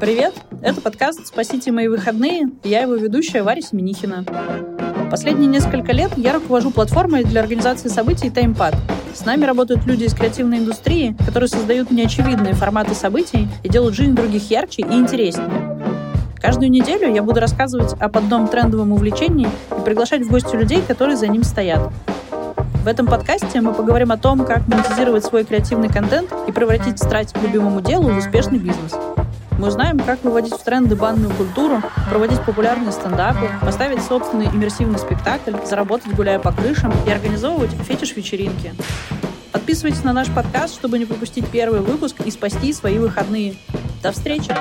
Привет! Это подкаст «Спасите мои выходные». Я его ведущая Варя Семенихина. Последние несколько лет я руковожу платформой для организации событий TimePad. С нами работают люди из креативной индустрии, которые создают неочевидные форматы событий и делают жизнь других ярче и интереснее. Каждую неделю я буду рассказывать об одном трендовом увлечении и приглашать в гости людей, которые за ним стоят. В этом подкасте мы поговорим о том, как монетизировать свой креативный контент и превратить страсть к любимому делу в успешный бизнес. Мы узнаем, как выводить в тренды банную культуру, проводить популярные стендапы, поставить собственный иммерсивный спектакль, заработать гуляя по крышам и организовывать фетиш-вечеринки. Подписывайтесь на наш подкаст, чтобы не пропустить первый выпуск и спасти свои выходные. До встречи!